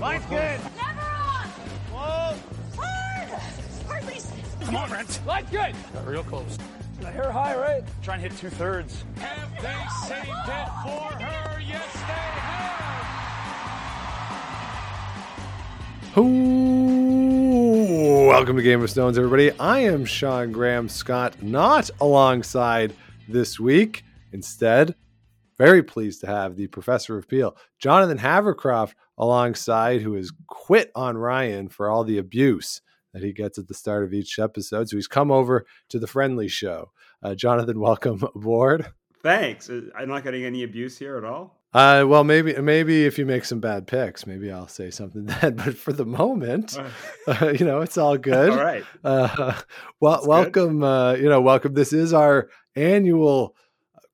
Line's good. Never on! Whoa. Hard! Hard, please. Come on, Brent. Line's good. Got real close. The hair high, right? Try and hit two thirds. Have they saved it for her? Yes, they have. Ooh, welcome to Game of Stones, everybody. I am Sean Graham Scott, not alongside this week. Instead, very pleased to have the professor of Peel, Jonathan Havercroft, alongside, who has quit on Ryan for all the abuse that he gets at the start of each episode. So he's come over to the friendly show. Uh, Jonathan, welcome aboard. Thanks. Uh, I'm not getting any abuse here at all. Uh, well, maybe maybe if you make some bad picks, maybe I'll say something then. But for the moment, uh, you know, it's all good. all right. Uh, well, That's good. welcome. Uh, you know, welcome. This is our annual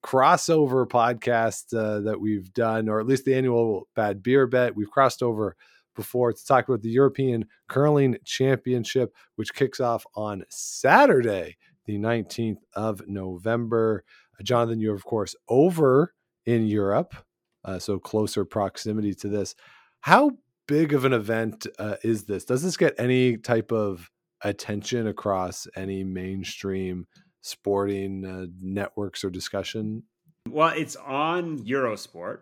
crossover podcast uh, that we've done, or at least the annual Bad Beer Bet. We've crossed over before to talk about the European Curling Championship, which kicks off on Saturday, the 19th of November. Uh, Jonathan, you're, of course, over in Europe, uh, so closer proximity to this. How big of an event uh, is this? Does this get any type of attention across any mainstream sporting uh, networks or discussion? Well, it's on Eurosport.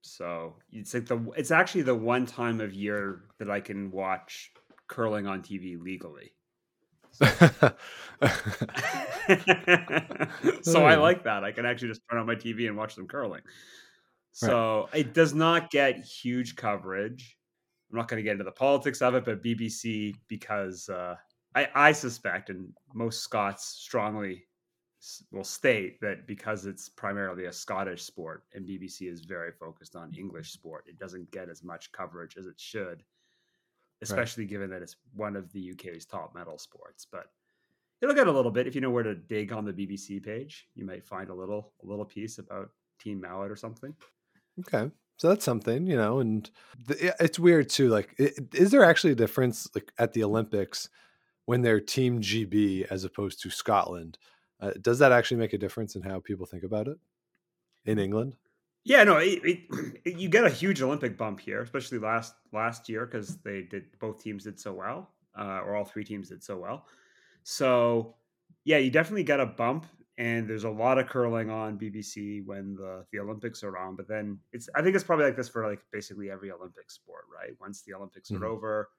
So it's like the it's actually the one time of year that I can watch curling on TV legally. so I Oh. like that. I can actually just turn on my TV and watch them curling. So it does not get huge coverage. I'm not going to get into the politics of it, but BBC, because uh, I, I suspect, and most Scots strongly will state that because it's primarily a Scottish sport and BBC is very focused on English sport, it doesn't get as much coverage as it should, especially given that it's one of the UK's top medal sports. But it'll get a little bit if you know where to dig on the BBC page. You might find a little a little piece about Team Mallet or something. Okay. So that's something, you know, and the, it's weird too. Like, i- is there actually a difference, like at the Olympics, when they're Team GB as opposed to Scotland? Uh, does that actually make a difference in how people think about it in England? Yeah, no, it, it, it- you get a huge Olympic bump here, especially last last year because they did both teams did so well, uh, or all three teams did so well. So yeah, you definitely get a bump, and there's a lot of curling on BBC when the the Olympics are on. But then it's I think it's probably like this for like basically every Olympic sport, right? Once the Olympics Mhm. are over,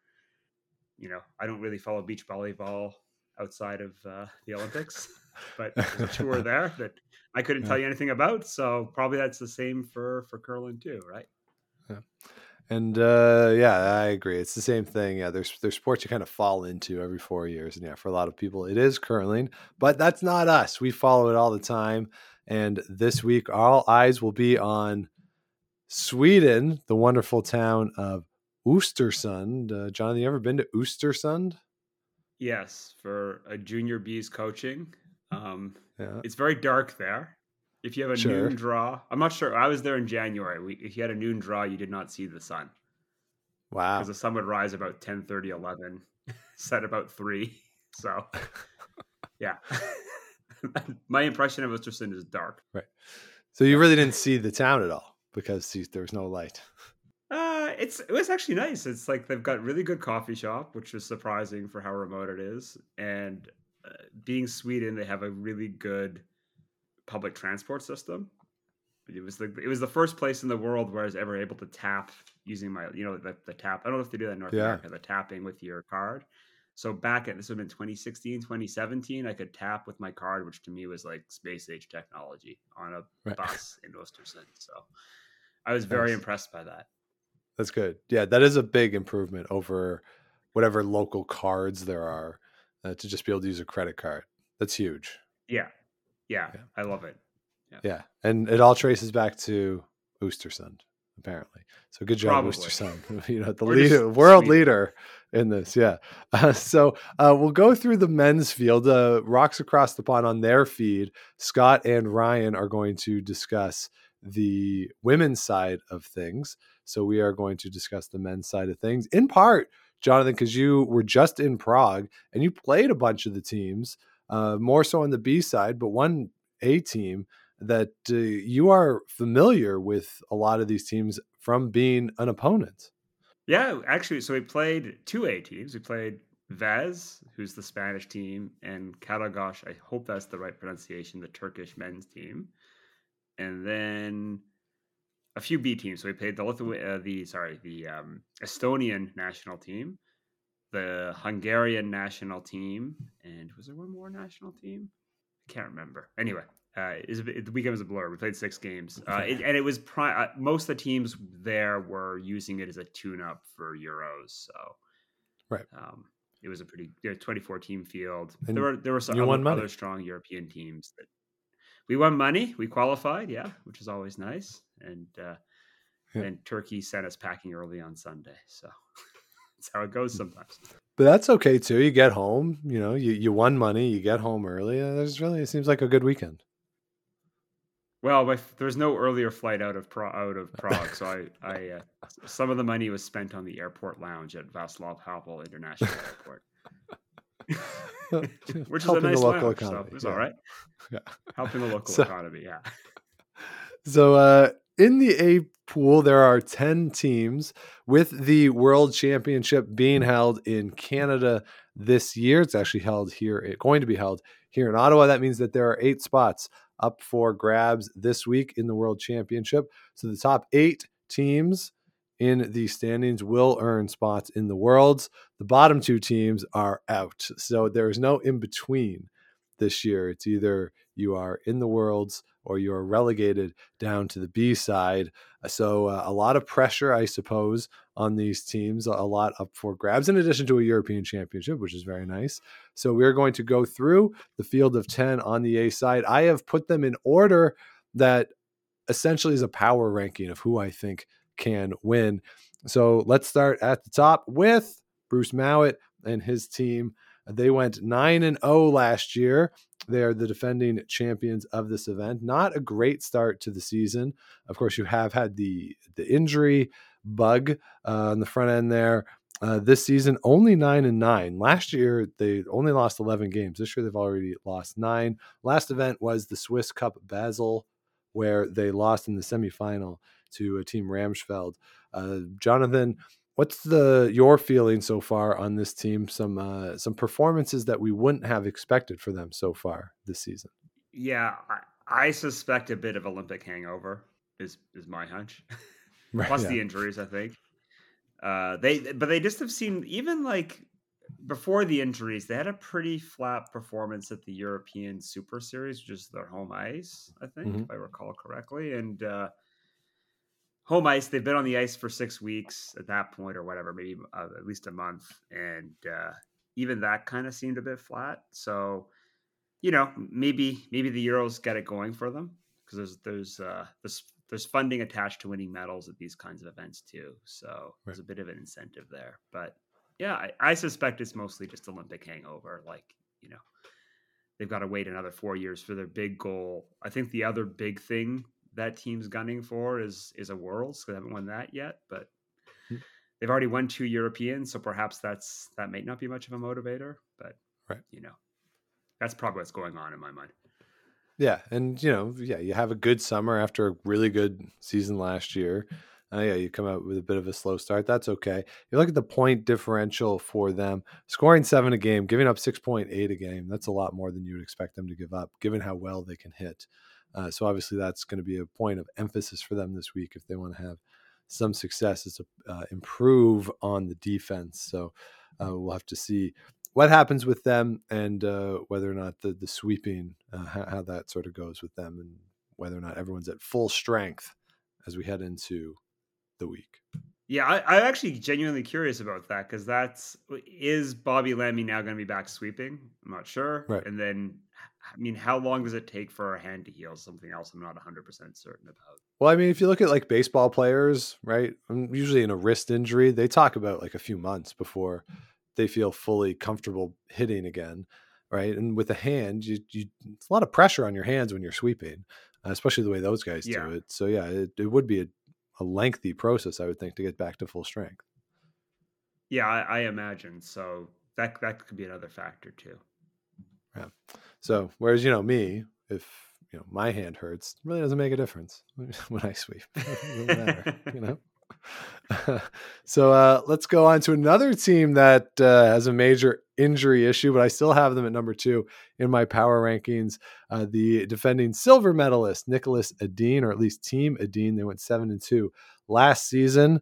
you know, I don't really follow beach volleyball outside of uh, the Olympics, but there's a tour there that I couldn't Yeah. tell you anything about. So probably that's the same for for curling too, right? Yeah. And uh, yeah, I agree. It's the same thing. Yeah, there's there's sports you kind of fall into every four years, and yeah, for a lot of people, it is curling. But that's not us. We follow it all the time. And this week, all eyes will be on Sweden, the wonderful town of Östersund. Uh, Have you ever been to Östersund? Yes, for a junior bees coaching. Um, Yeah. it's very dark there. If you have a Sure. noon draw, I'm not sure. I was there in January. We, if you had a noon draw, you did not see the sun Wow. because the sun would rise about 10, 30, 11, set about three. So, yeah. My impression of Östersund is dark. Right. So you really didn't see the town at all because there was no light. It's it was actually nice. It's like they've got really good coffee shop, which is surprising for how remote it is. And uh, being Sweden, they have a really good public transport system. It was the it was the first place in the world where I was ever able to tap using my you know the, the tap. I don't know if they do that in North Yeah. America, the tapping with your card. So back at this would have been 2016, 2017, I could tap with my card, which to me was like space age technology on a Right. bus in Ostersund. So I was very Nice. impressed by that. That's good. Yeah, that is a big improvement over whatever local cards there are uh, to just be able to use a credit card. That's huge. Yeah. Yeah. Yeah. I love it. Yeah, and it all traces back to Östersund, apparently. So good job, Probably. Östersund. you know, the leader, world Sweden. leader in this. Yeah. Uh, so uh, we'll go through the men's field. Uh, Rocks across the pond on their feed. Scott and Ryan are going to discuss the women's side of things. So we are going to discuss the men's side of things in part, Jonathan, because you were just in Prague and you played a bunch of the teams, uh, more so on the B side, but one A team that uh, you are familiar with a lot of these teams from being an opponent. Yeah, actually, so we played two A teams. We played Vez, who's the Spanish team, and Karagos, I hope that's the right pronunciation, the Turkish men's team. And then a few B teams. So we played the Lithu- uh, the sorry, the um, Estonian national team, the Hungarian national team, and was there one more national team? I can't remember. Anyway, uh, is the weekend was a blur. We played six games, uh, it, and it was pri- uh, most of the teams there were using it as a tune-up for Euros. So, Right. um, it was a pretty you know, 24 team field. And there were there were some other, other strong European teams that we won money. We qualified, yeah, which is always nice. And uh, Turkey sent us packing early on Sunday, so that's how it goes sometimes. But that's okay too. You get home, you know, you, you won money, you get home early. Uh, There's really it seems like a good weekend. Well, my, there was no earlier flight out of Pra- out of Prague, so I, I uh, some of the money was spent on the airport lounge at Václav Havel International Airport, which is a Helping the nice local lounge, so economy, it was yeah. all right. Yeah. Helping the local So- economy, yeah. So uh in the A pool there are 10 teams with the World Championship being held in Canada this year. It's actually held here it's going to be held here in Ottawa. That means that there are 8 spots up for grabs this week in the World Championship. So the top 8 teams in the standings will earn spots in the Worlds. The bottom two teams are out. So there is no in between this year. It's either you are in the Worlds or you are relegated down to the B side. So uh, a lot of pressure, I suppose, on these teams. A lot up for grabs, in addition to a European Championship, which is very nice. So we're going to go through the field of ten on the A side. I have put them in order that essentially is a power ranking of who I think can win. So let's start at the top with Bruce Mouat and his team. They went 9 and 0 last year. They are the defending champions of this event. Not a great start to the season. Of course, you have had the the injury bug uh, on the front end there. Uh, this season, only nine and nine. Last year, they only lost 11 games. This year, they've already lost nine. Last event was the Swiss Cup Basel, where they lost in the semifinal to a team Ramsfjell. Uh, Jonathan, what's the your feeling so far on this team? Some uh, some performances that we wouldn't have expected for them so far this season. Yeah, I, I suspect a bit of Olympic hangover is is my hunch. Right, Plus yeah. the injuries, I think. Uh, they but they just have seemed even like before the injuries, they had a pretty flat performance at the European Super Series, which is their home ice, I think, Mhm. if I recall correctly. And uh, home ice, they've been on the ice for six weeks at that point, or whatever, maybe uh, at least a month, and uh, even that kind of seemed a bit flat. So, you know, maybe maybe the Euros get it going for them because there's there's uh, there's there's funding attached to winning medals at these kinds of events too. So there's a bit of an incentive there. But yeah, I, I suspect it's mostly just Olympic hangover. Like you know, they've got to wait another four years for their big goal. I think the other big thing that team's gunning for is is a Worlds. 'cause They haven't won that yet, but Hmm. they've already won two Europeans, so perhaps that's that might not be much of a motivator. But Right. you know, that's probably what's going on in my mind. Yeah, and you know, yeah, you have a good summer after a really good season last year. Uh, yeah, you come out with a bit of a slow start. That's okay. You look at the point differential for them, scoring seven a game, giving up six point eight a game. That's a lot more than you would expect them to give up, given how well they can hit. Uh, so obviously, that's going to be a point of emphasis for them this week if they want to have some success is to uh, improve on the defense. So uh, we'll have to see what happens with them and uh, whether or not the the sweeping uh, how, how that sort of goes with them and whether or not everyone's at full strength as we head into the week. Yeah, I, I'm actually genuinely curious about that because that's is Bobby Lammie now going to be back sweeping? I'm not sure. Right. And then, I mean, how long does it take for a hand to heal? Something else I'm not 100 percent certain about. Well, I mean, if you look at like baseball players, right? um, Usually in a wrist injury, they talk about like a few months before they feel fully comfortable hitting again, right? And with a hand, you, you it's a lot of pressure on your hands when you're sweeping, uh, especially the way those guys Yeah. do it. So yeah, it, it would be a, a lengthy process, I would think, to get back to full strength. Yeah, I, I imagine so. That that could be another factor too. So whereas you know me, if you know my hand hurts, it really doesn't make a difference when I sweep. Matter, you know. so uh, let's go on to another team that uh, has a major injury issue, but I still have them at number two in my power rankings. Uh, the defending silver medalist Niklas Edin, or at least Team Edin, they went seven and two last season.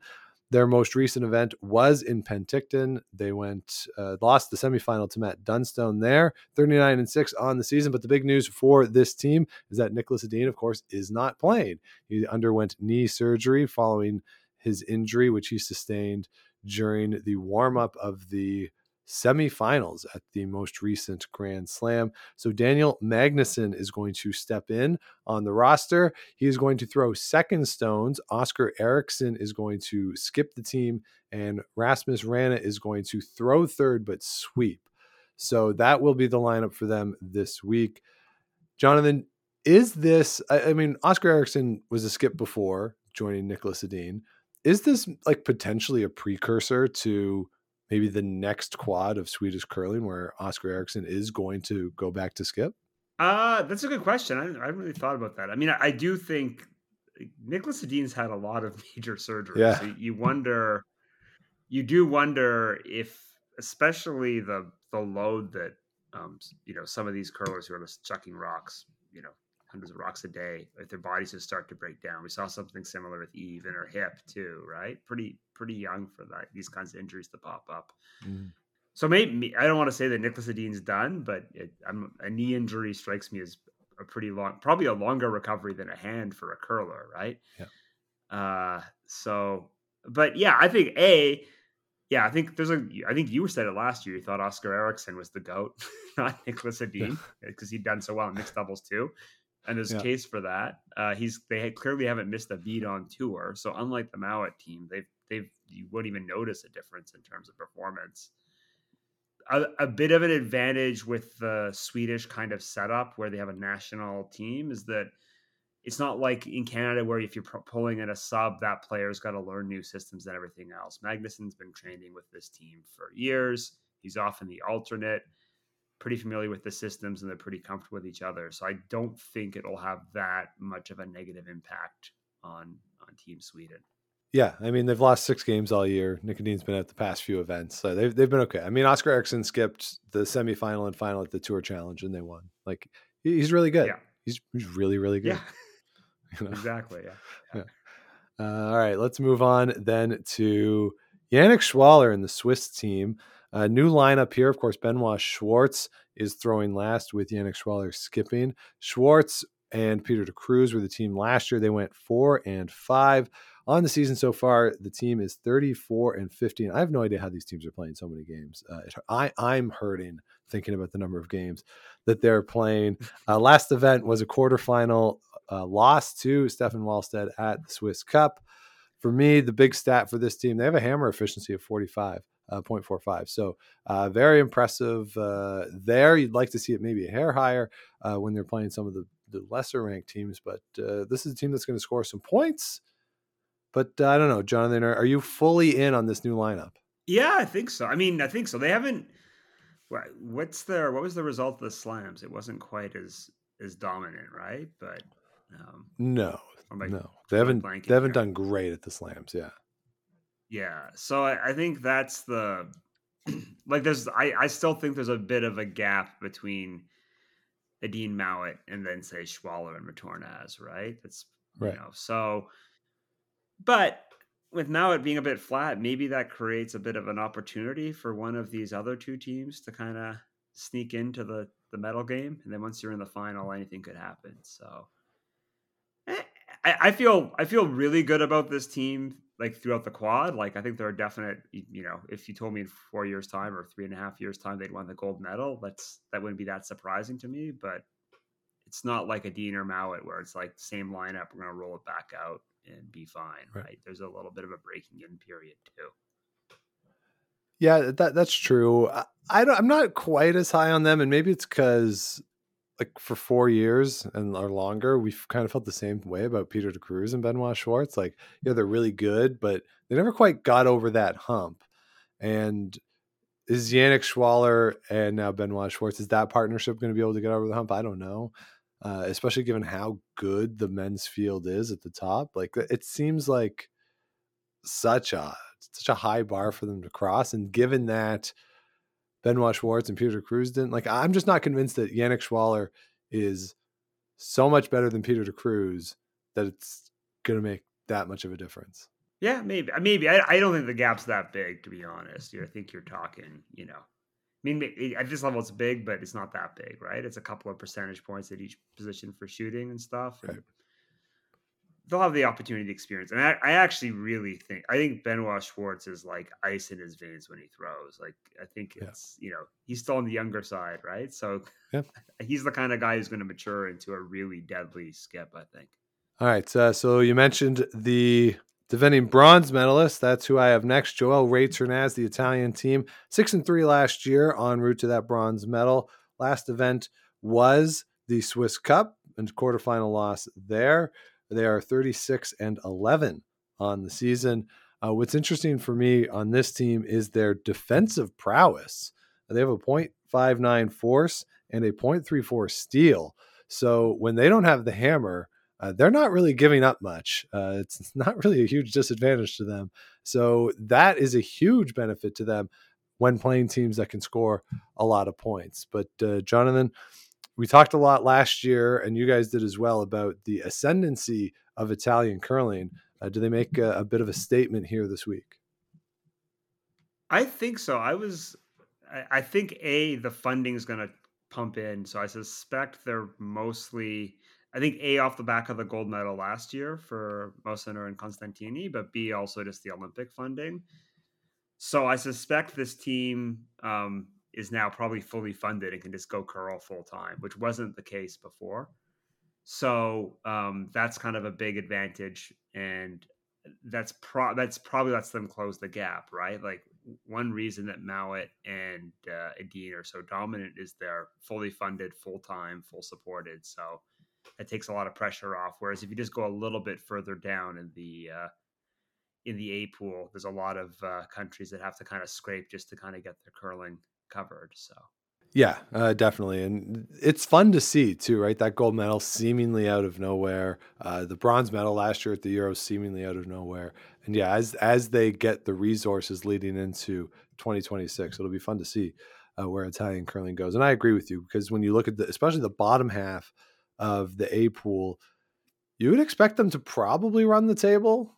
Their most recent event was in Penticton. They went uh, lost the semifinal to Matt Dunstone there, 39 and 6 on the season. But the big news for this team is that Niklas Edin, of course, is not playing. He underwent knee surgery following his injury, which he sustained during the warm up of the semifinals at the most recent Grand Slam. So Daniel Magnusson is going to step in on the roster. He is going to throw second stones. Oskar Eriksson is going to skip the team, and Rasmus Wranå is going to throw third but sweep. So that will be the lineup for them this week. Jonathan, is this? I, I mean, Oskar Eriksson was a skip before joining Niklas Edin. Is this like potentially a precursor to maybe the next quad of Swedish curling where Oskar Eriksson is going to go back to skip? Uh, that's a good question. I, I haven't really thought about that. I mean, I, I do think Niklas Edin's had a lot of major surgeries. Yeah. So you wonder, you do wonder if, especially the the load that, um, you know, some of these curlers who are just chucking rocks, you know, hundreds of rocks a day, if their bodies just start to break down. We saw something similar with Eve in her hip too, right? Pretty pretty young for that these kinds of injuries to pop up. Mm. So maybe I don't want to say that Niklas Edin's done, but it, I'm, a knee injury strikes me as a pretty long, probably a longer recovery than a hand for a curler, right? Yeah. Uh, so, but yeah, I think a, yeah, I think there's a. I think you said it last year. You thought Oskar Eriksson was the goat, not Niklas Edin, because he'd done so well in mixed doubles too and there's Yeah. a case for that. Uh, he's they clearly haven't missed a beat on tour, so unlike the Mouat team, they've they've you wouldn't even notice a difference in terms of performance. A, a bit of an advantage with the Swedish kind of setup where they have a national team is that it's not like in Canada where if you're pu- pulling in a sub, that player's got to learn new systems and everything else. Magnusson's been training with this team for years. He's often the alternate pretty familiar with the systems and they're pretty comfortable with each other. So I don't think it'll have that much of a negative impact on on Team Sweden. Yeah, I mean they've lost six games all year. Niklas Edin's been at the past few events, so they've they've been okay. I mean Oskar Eriksson skipped the semifinal and final at the Tour Challenge, and they won. Like he's really good. Yeah. He's he's really really good. Yeah, you know? exactly. Yeah. Uh, all right, let's move on then to Yannick Schwaller and the Swiss team. A new lineup here. Of course, Benoit Schwarz is throwing last with Yannick Schwaller skipping. Schwarz and Peter de Cruz were the team last year. They went four and five on the season so far. The team is 34 and 15. I have no idea how these teams are playing so many games. Uh, I, I'm hurting thinking about the number of games that they're playing. Uh, last event was a quarterfinal uh, loss to Steffen Walstad at the Swiss Cup. For me, the big stat for this team, they have a hammer efficiency of 45. Uh, 0.45. So, uh, very impressive uh, there. You'd like to see it maybe a hair higher uh, when they're playing some of the, the lesser ranked teams, but uh, this is a team that's going to score some points. But uh, I don't know, Jonathan, are, are you fully in on this new lineup? Yeah, I think so. I mean, I think so. They haven't. What's their? What was the result of the slams? It wasn't quite as as dominant, right? But um, No, no, they haven't. They haven't done great at the slams. Yeah, Yeah. So I, I think that's the like there's I, I still think there's a bit of a gap between Edin Mouat and then say Schwaller and Retornaz, right? That's Right. you know, so but with Mouat being a bit flat, maybe that creates a bit of an opportunity for one of these other two teams to kind of sneak into the the medal game. And then once you're in the final, anything could happen. So eh, I, I feel I feel really good about this team like throughout the quad. Like I think there are definite. You know, if you told me in four years' time or three and a half years' time they'd won the gold medal, that's that wouldn't be that surprising to me. But it's not like Edin or Mouat where it's like same lineup. We're gonna roll it back out and be fine. Right. Right. There's a little bit of a breaking in period too. yeah, that that's true. I, I don't. I'm not quite as high on them, and maybe it's because like for four years and or longer, we've kind of felt the same way about Peter de Cruz and Benoit Schwarz. Like, yeah, they're really good, but they never quite got over that hump. And is Yannick Schwaller and now Benoit Schwartz, is that partnership going to be able to get over the hump? I don't know. Uh, especially given how good the men's field is at the top. Like it seems like such a such a high bar for them to cross. And given that Benoit Schwarz and Peter Cruz didn't like, I'm just not convinced that Yannick Schwaller is so much better than Peter de Cruz that it's going to make that much of a difference. Yeah, maybe. Uh, maybe. I, I don't think the gap's that big, to be honest. I think you're talking, you know, I mean, at this level, it's big, but it's not that big, right? It's a couple of percentage points at each position for shooting and stuff. And right. They'll have the opportunity to experience. And I, I, actually really think, I think Benoit Schwarz is like ice in his veins when he throws. Like, I think it's, yeah. you know, he's still on the younger side, right? So yeah. he's the kind of guy who's going to mature into a really deadly skip, I think. All right. Uh, so you mentioned the defending bronze medalist. That's who I have next. Joel Retornaz, the Italian team, six and three last year, en route to that bronze medal. Last event was the Swiss Cup and quarterfinal loss there. They are 36 and 11 on the season. Uh, what's interesting for me on this team is their defensive prowess. They have a 0.59 force and a 0.34 steal. So when they don't have the hammer, uh, they're not really giving up much. Uh, it's, not really a huge disadvantage to them. So that is a huge benefit to them when playing teams that can score a lot of points. But uh, Jonathan, we talked a lot last year, and you guys did as well about the ascendancy of Italian curling. Uh, do they make a, a, bit of a statement here this week? I think so. I was, I, I think a the funding is going to pump in, so I suspect they're mostly I think A off the back of the gold medal last year for Mosaner and Constantini, but B also just the Olympic funding. So I suspect this team um, is now probably fully funded and can just go curl full time, which wasn't the case before. So um, that's kind of a big advantage, and that's pro that's probably lets them close the gap, right? Like one reason that Mouat and uh, Edin are so dominant is they're fully funded, full time, full supported. So that takes a lot of pressure off. Whereas if you just go a little bit further down in the uh, in the A pool, there's a lot of uh, countries that have to kind of scrape just to kind of get their curling covered. So. Yeah, uh, definitely, and it's fun to see too, right? That gold medal seemingly out of nowhere, uh, the bronze medal last year at the Euros seemingly out of nowhere, and yeah, as as they get the resources leading into 2026, it'll be fun to see uh, where Italian curling goes. And I agree with you because when you look at the, especially the bottom half of the A pool, you would expect them to probably run the table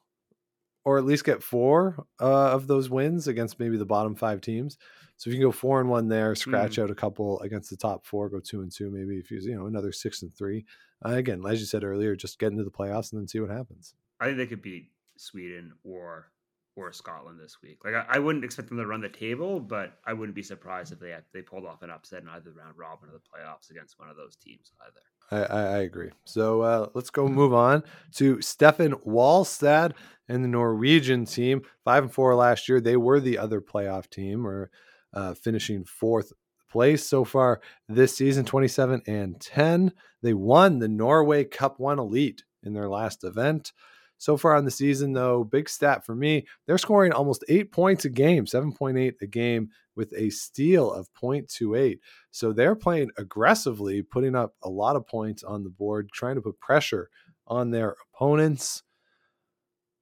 or at least get four uh, of those wins against maybe the bottom five teams. So if you can go four and one there, scratch mm. out a couple against the top four, go two and two, maybe if you you know another six and three. Uh, again, as you said earlier, just get into the playoffs and then see what happens. I think they could beat Sweden or or Scotland this week. Like I, I, wouldn't expect them to run the table, but I wouldn't be surprised if they had, they pulled off an upset in either round robin or the playoffs against one of those teams either. I, I, agree. So uh, let's go move on to Steffen Walstad and the Norwegian team. Five and four last year. They were the other playoff team, or uh, finishing fourth place so far this season. Twenty-seven and ten. They won the Norway Cup One Elite in their last event. So far on the season, though, big stat for me, they're scoring almost eight points a game, 7.8 a game with a steal of 0.28. So they're playing aggressively, putting up a lot of points on the board, trying to put pressure on their opponents.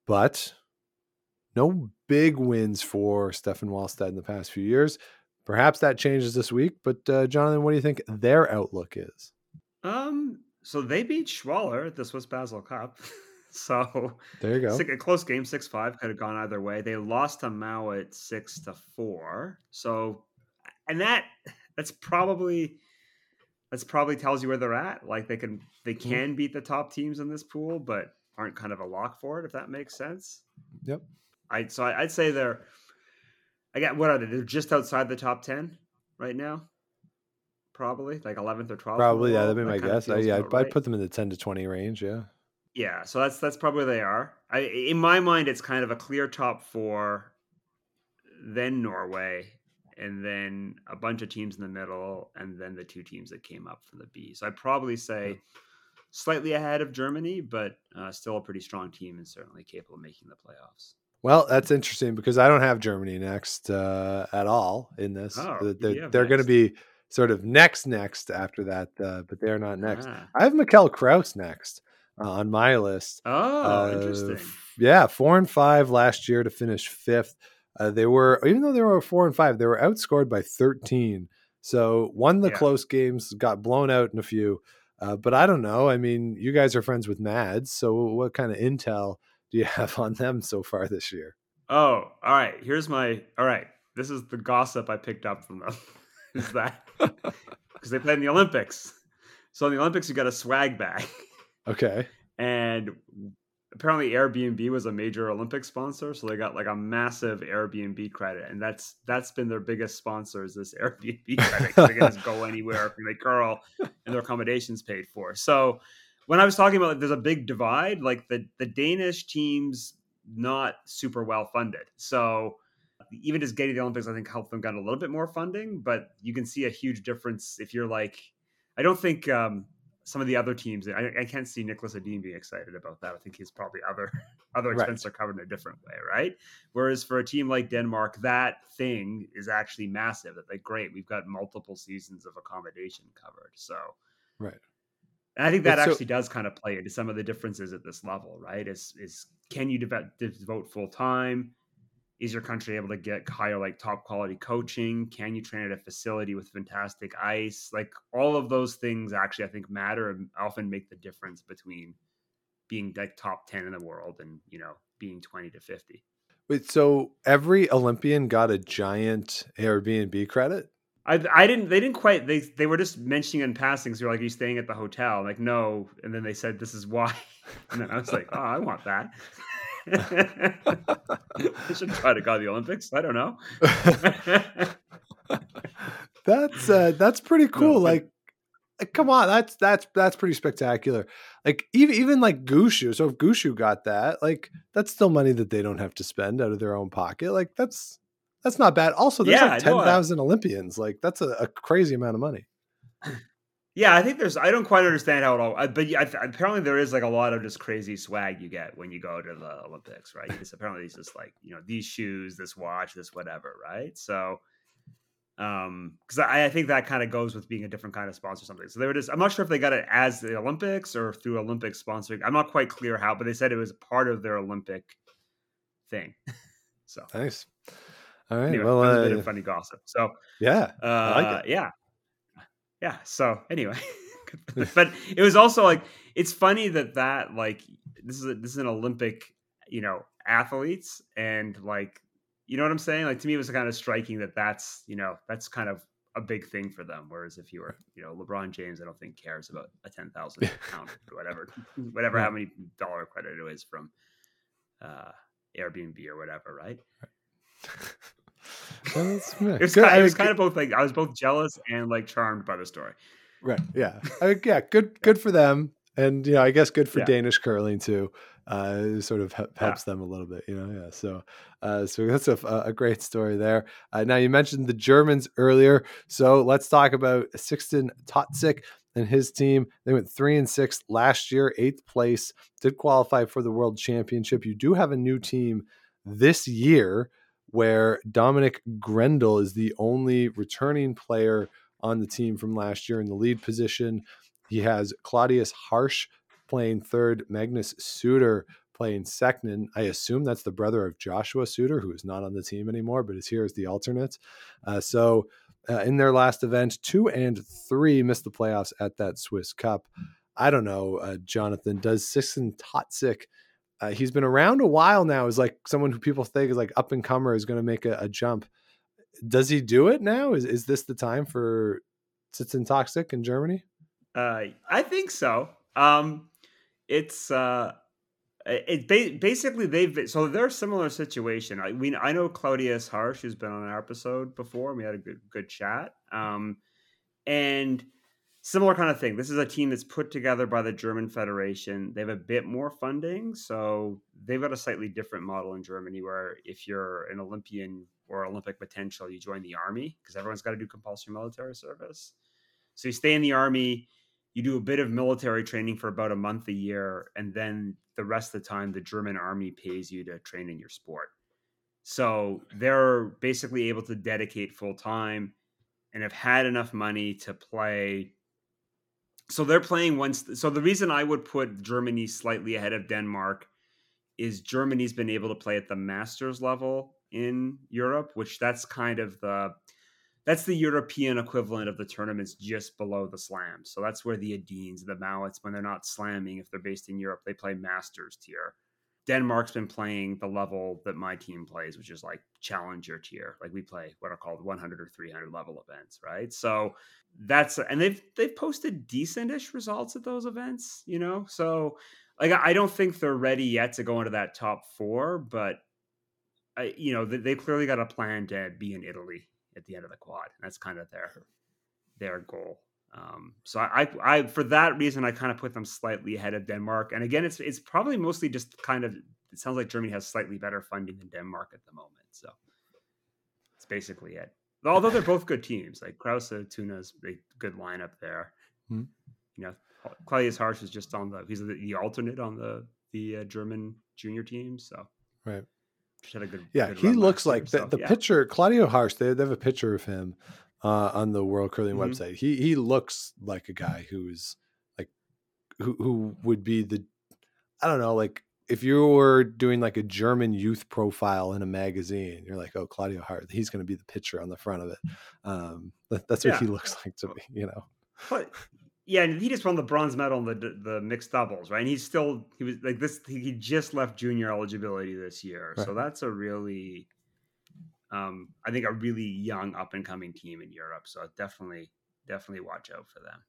But no big wins for Steffen Walstad in the past few years. Perhaps that changes this week. But uh, Jonathan, what do you think their outlook is? Um, so they beat Schwaller at the Swiss Basel Cup. So there you go. A close game, six five could have gone either way. They lost to Mouat six to four. So, and that that's probably that's probably tells you where they're at. Like they can they mm-hmm. can beat the top teams in this pool, but aren't kind of a lock for it. If that makes sense. Yep. I so I, would say they're. I got what are they? They're just outside the top ten right now. Probably like eleventh or twelfth. Probably yeah. That'd be my guess. I, yeah, I'd, right. I'd put them in the ten to twenty range. Yeah. Yeah, so that's that's probably where they are. I, in my mind, it's kind of a clear top four, then Norway, and then a bunch of teams in the middle, and then the two teams that came up from the B. So I'd probably say slightly ahead of Germany, but uh, still a pretty strong team and certainly capable of making the playoffs. Well, that's interesting because I don't have Germany next uh, at all in this. Oh, they're, they're going to be sort of next, next after that, uh, but they're not next. Ah. I have Mikkel Krause next uh, on my list. Oh, uh, interesting. Yeah, four and five last year to finish fifth. Uh, they were even though they were four and five, they were outscored by thirteen. So won the Yeah. close games, got blown out in a few. Uh, but I don't know. I mean, you guys are friends with Mads, so what kind of intel do you have on them so far this year? Oh, all right. Here's my. All right. This is the gossip I picked up from them. is that because they played in the Olympics? So in the Olympics, you got a swag bag, Okay. and apparently Airbnb was a major Olympic sponsor, so they got like a massive Airbnb credit, and that's that's been their biggest sponsor is this Airbnb credit. they can just go anywhere from they curl, and their accommodations paid for. So when I was talking about like, there's a big divide, like the the Danish teams not super well funded, so even just getting the Olympics, I think helped them get a little bit more funding, but you can see a huge difference if you're like, I don't think um, some of the other teams. I, I can't see Niklas Edin being excited about that. I think he's probably other other Right. expenses are covered in a different way, right? Whereas for a team like Denmark, that thing is actually massive. That like, great, we've got multiple seasons of accommodation covered. So, Right. And I think that so- actually does kind of play into some of the differences at this level, right? Is is can you devote, devote full time? Is your country able to get higher, like top quality coaching? Can you train at a facility with fantastic ice? Like all of those things actually, I think, matter and often make the difference between being like top 10 in the world and, you know, being 20 to 50. Wait, so every Olympian got a giant Airbnb credit? I, I didn't they didn't quite they they were just mentioning in passing so you're like are you staying at the hotel I'm like no and then they said this is why and then I was like oh I want that I should try to go to the Olympics I don't know That's uh that's pretty cool. but- like uh, come on, that's that's that's pretty spectacular. Like even even like Gushue. So if Gushue got that, like that's still money that they don't have to spend out of their own pocket. Like that's that's not bad. Also, there's Yeah, like ten I- Olympians. Like that's a, a crazy amount of money. yeah I think there's I don't quite understand how it all but yeah, apparently there is like a lot of just crazy swag you get when you go to the Olympics right just, apparently it's just like you know these shoes this watch this whatever right so um because I, I think that kind of goes with being a different kind of sponsor or something so they were just i'm not sure if they got it as the olympics or through olympic sponsoring i'm not quite clear how but they said it was part of their olympic thing so Nice. All right. anyway well, was a bit uh, of funny gossip. So yeah. uh like yeah. Yeah so anyway. But it was also like it's funny that that like this is a, this is an olympic you know athletes and like you know what i'm saying? Like to me it was kind of striking that that's you know that's kind of a big thing for them. Whereas if you were you know lebron james i don't think cares about a 10000 pound or whatever whatever how many dollar credit it is from uh airbnb or whatever right that's- yeah, it was, good. kind, I it was kind of both like i was both jealous and like charmed by the story Right. Yeah. I, yeah. Good. Good for them, and you know, I guess good for Yeah. Danish curling too. Uh, it sort of help, Yeah. helps them a little bit, you know. Yeah. So, uh, so that's a, a great story there. Uh, now you mentioned the Germans earlier, so let's talk about Sixten Totzek and his team. They went three and six last year, eighth place, did qualify for the World Championship. You do have a new team this year where Dominik Greindl is the only returning player on the team from last year in the lead position. He has Klaudius Harsch playing third, Magnus Sutor playing second. I assume that's the brother of Joshua Sutor, who is not on the team anymore, but is here as the alternate. Uh, so uh, in their last event, two and three missed the playoffs at that Swiss Cup. I don't know, uh, Jonathan. Does Sixten Totzek? Uh, he's been around a while now. Is like someone who people think is like up and comer is going to make a, a jump does he do it now? Is is this the time for Sixten Totzek in Germany? Uh, I think so. Um, it's uh, it ba- basically they've been, so they're a similar situation. I mean, I know Klaudius Harsch, who's been on our episode before. and We had a good good chat. Um, and similar kind of thing. This is a team that's put together by the German Federation. They have a bit more funding, so they've got a slightly different model in Germany, where if you're an Olympian or Olympic potential, you join the army because everyone's got to do compulsory military service. So you stay in the army, you do a bit of military training for about a month a year, and then the rest of the time, the German army pays you to train in your sport. So they're basically able to dedicate full time and have had enough money to play. So they're playing once. So the reason I would put Germany slightly ahead of Denmark is Germany's been able to play at the masters level in Europe, which that's kind of the that's the European equivalent of the tournaments just below the slams. So that's where the Edins, the Mallets, when they're not slamming, if they're based in Europe, they play masters tier. Denmark's been playing the level that my team plays, which is like challenger tier. Like we play what are called 100 or 300 level events, right? So that's and they've they've posted decentish results at those events, you know. So like I don't think they're ready yet to go into that top four, but I, you know they, they've clearly got a plan to be in Italy at the end of the quad. That's kind of their their goal. Um, so I, I, for that reason, I kind of put them slightly ahead of Denmark. And again, it's it's probably mostly just kind of. It sounds like Germany has slightly better funding than Denmark at the moment. So it's basically it. Although they're both good teams, like Krause, Tuna's a good lineup there. Hmm. You know, Klaudius Harsch is just on the he's the, the alternate on the the uh, German junior team. So right. Had a good, yeah, good he looks like the, the yeah. picture. Claudio Harsch. they, they have a picture of him uh, on the World Curling Mhm. website. He he looks like a guy who's like who who would be the I don't know like if you were doing like a German youth profile in a magazine, you're like, oh, Claudio Hart, he's going to be the picture on the front of it. Um, that, that's what Yeah. he looks like to me, you know. But yeah, and he just won the bronze medal in the the mixed doubles, right? And he's still he was like this. He just left junior eligibility this year, so that's a really, um, I think a really young up and coming team in Europe. So definitely, definitely watch out for them.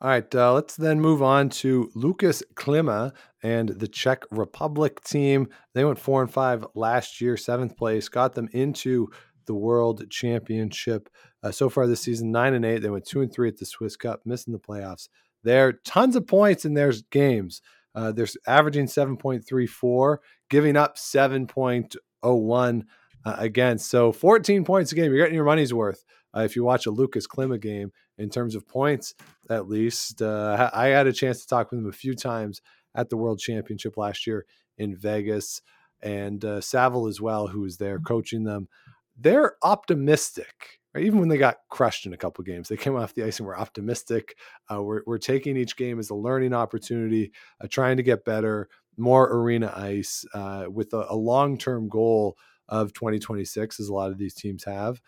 All right, uh, let's then move on to Lucas Klima and the Czech Republic team. They went four and five last year, seventh place, got them into the World Championship. Uh, so far this season, nine and eight. They went two and three at the Swiss Cup, missing the playoffs. There, tons of points in their games. Uh, they're averaging 7.34, giving up 7.01 uh, against. So 14 points a game. You're getting your money's worth uh, if you watch a Lucas Klima game in terms of points at least. Uh, I had a chance to talk with him a few times at the World Championship last year in Vegas, and uh, Saville as well, who was there coaching them. They're optimistic. right? Even when they got crushed in a couple games, they came off the ice and were optimistic. Uh, we're, we're taking each game as a learning opportunity, uh, trying to get better, more arena ice, uh, with a, a long term goal of 2026, as a lot of these teams have.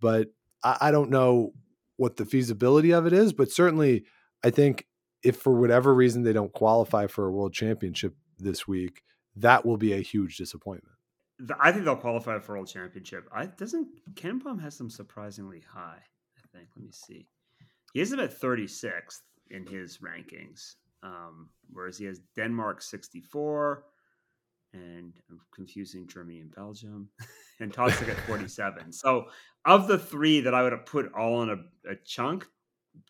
But I, I don't know what the feasibility of it is, but certainly I think if for whatever reason they don't qualify for a world championship this week, that will be a huge disappointment. I think they'll qualify for World Championship. I doesn't Ken Palm has them surprisingly high. I think. Let me see. He is about at 36th in his rankings, um, whereas he has Denmark 64, and I'm confusing Germany and Belgium, and Totzek at 47. So, of the three that I would have put all in a, a chunk,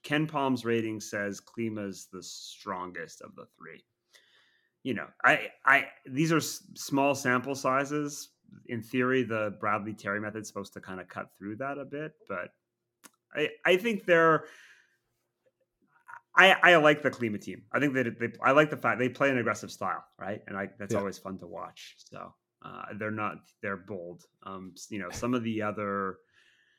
Ken Palm's rating says Klima's the strongest of the three you know, I, I, these are s- small sample sizes. In theory, the Bradley Terry method is supposed to kind of cut through that a bit, but I, I think they're. I, I like the Klima team. I think that they, I like the fact they play an aggressive style, right? And I, that's Yeah. always fun to watch. So uh, they're not, they're bold. Um, you know, some of the other,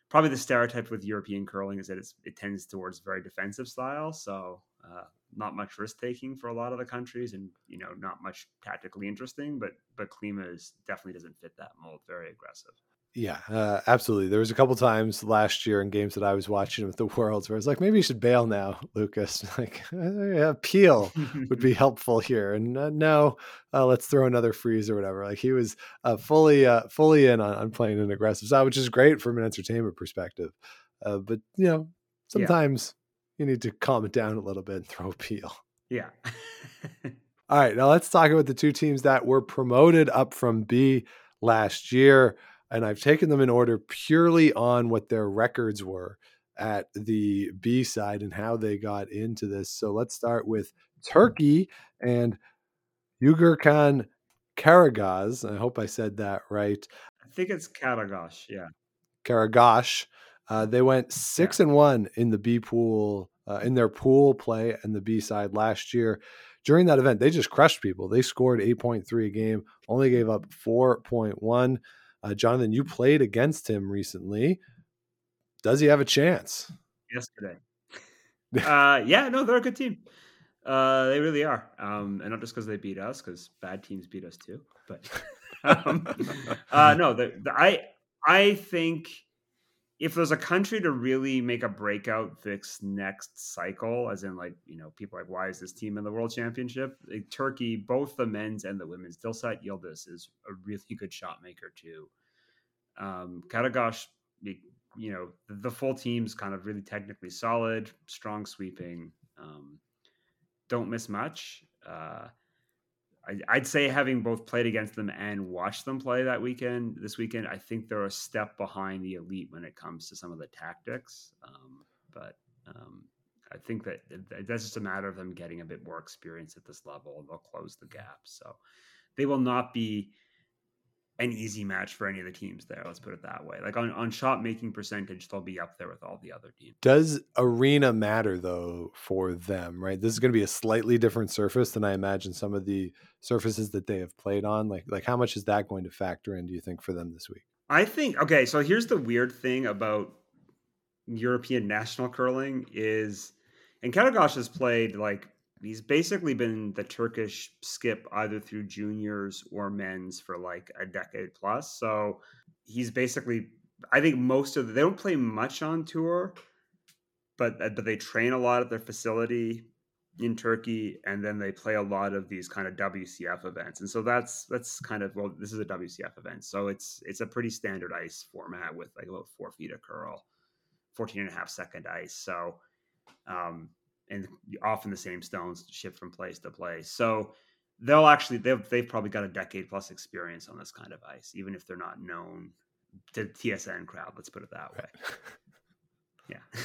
probably the stereotype with European curling is that it's, it tends towards very defensive style. So uh, not much risk taking for a lot of the countries, and you know, not much tactically interesting. But but Klima is definitely doesn't fit that mold. Very aggressive. Yeah, uh, absolutely. There was a couple times last year in games that I was watching with the Worlds where I was like, maybe you should bail now, Lucas. Like, yeah, peel would be helpful here. And uh, no, uh, let's throw another freeze or whatever. Like he was uh, fully, uh, fully in on, on playing an aggressive style, which is great from an entertainment perspective. Uh, but you know, Yeah. sometimes you need to calm it down a little bit and throw a peel. yeah. All right, now let's talk about the two teams that were promoted up from B last year. And I've taken them in order purely on what their records were at the B side and how they got into this. So let's start with Turkey and Yugurkan Karagaz. I hope I said that right. I think it's Karagash. Yeah. Karagash. Uh, they went six and one in the B pool uh, in their pool play and the B side last year. During that event, they just crushed people. They scored 8.3 a game, only gave up 4.1. Uh, Jonathan, you played against him recently. Does he have a chance? Yesterday. uh, yeah. No, they're a good team. Uh, they really are, um, and not just because they beat us, because bad teams beat us too. But um, uh, no, the, the, I I think if there's a country to really make a breakout this next cycle, as in like you know people like why is this team in the world championship? Like, Turkey, both the men's and the women's. Dilsat Yildiz is a really good shot maker too. Um, Karagöz, you know the full team's kind of really technically solid, strong sweeping. Um, don't miss much. Uh, I, would say having both played against them and watched them play that weekend, this weekend, I think they're a step behind the elite when it comes to some of the tactics. Um, but um, I think that that's just a matter of them getting a bit more experience at this level, and they'll close the gap. So they will not be an easy match for any of the teams there. Let's put it that way. Like on, on shot making percentage, they'll be up there with all the other teams. Does arena matter though for them, right? This is going to be a slightly different surface than I imagine some of the surfaces that they have played on. Like, like how much is that going to factor in, do you think, for them this week? I think, okay, so here's the weird thing about European national curling is, and Karagöz has played like he's basically been the Turkish skip either through juniors or men's for like a decade plus. So he's basically, I think most of the, they don't play much on tour, but uh, but they train a lot at their facility in Turkey, and then they play a lot of these kind of WCF events. And so that's that's kind of well, this is a WCF event, so it's it's a pretty standard ice format with like about four feet of curl, 14 and a half second ice. So um, and often the same stones shift from place to place. So they'll actually they've they've probably got a decade plus experience on this kind of ice, even if they're not known to TSN crowd. Let's put it that way. Yeah.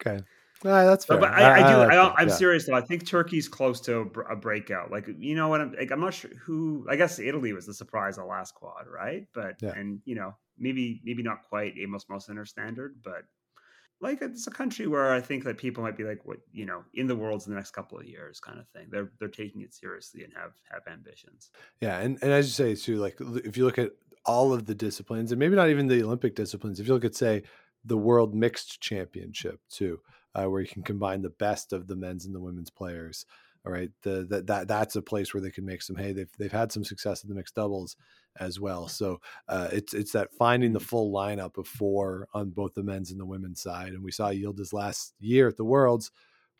Okay. Uh, that's fair. But, but I, I, I, do. I, am yeah. serious though. I think Turkey's close to a, a breakout. Like you know what? I'm like, I'm not sure who. I guess Italy was the surprise of last quad, right? But yeah. and you know maybe maybe not quite Amos Mosaner standard, but like it's a country where I think that people might be like, what you know, in the worlds in the next couple of years, kind of thing. They're they're taking it seriously and have have ambitions. Yeah, and and as you say too, like if you look at all of the disciplines, and maybe not even the Olympic disciplines, if you look at say the World Mixed Championship too, uh, where you can combine the best of the men's and the women's players. All right, the, that that that's a place where they can make some hay. They've they've had some success in the mixed doubles as well. So uh, it's it's that finding the full lineup of four on both the men's and the women's side. And we saw Yildiz last year at the Worlds,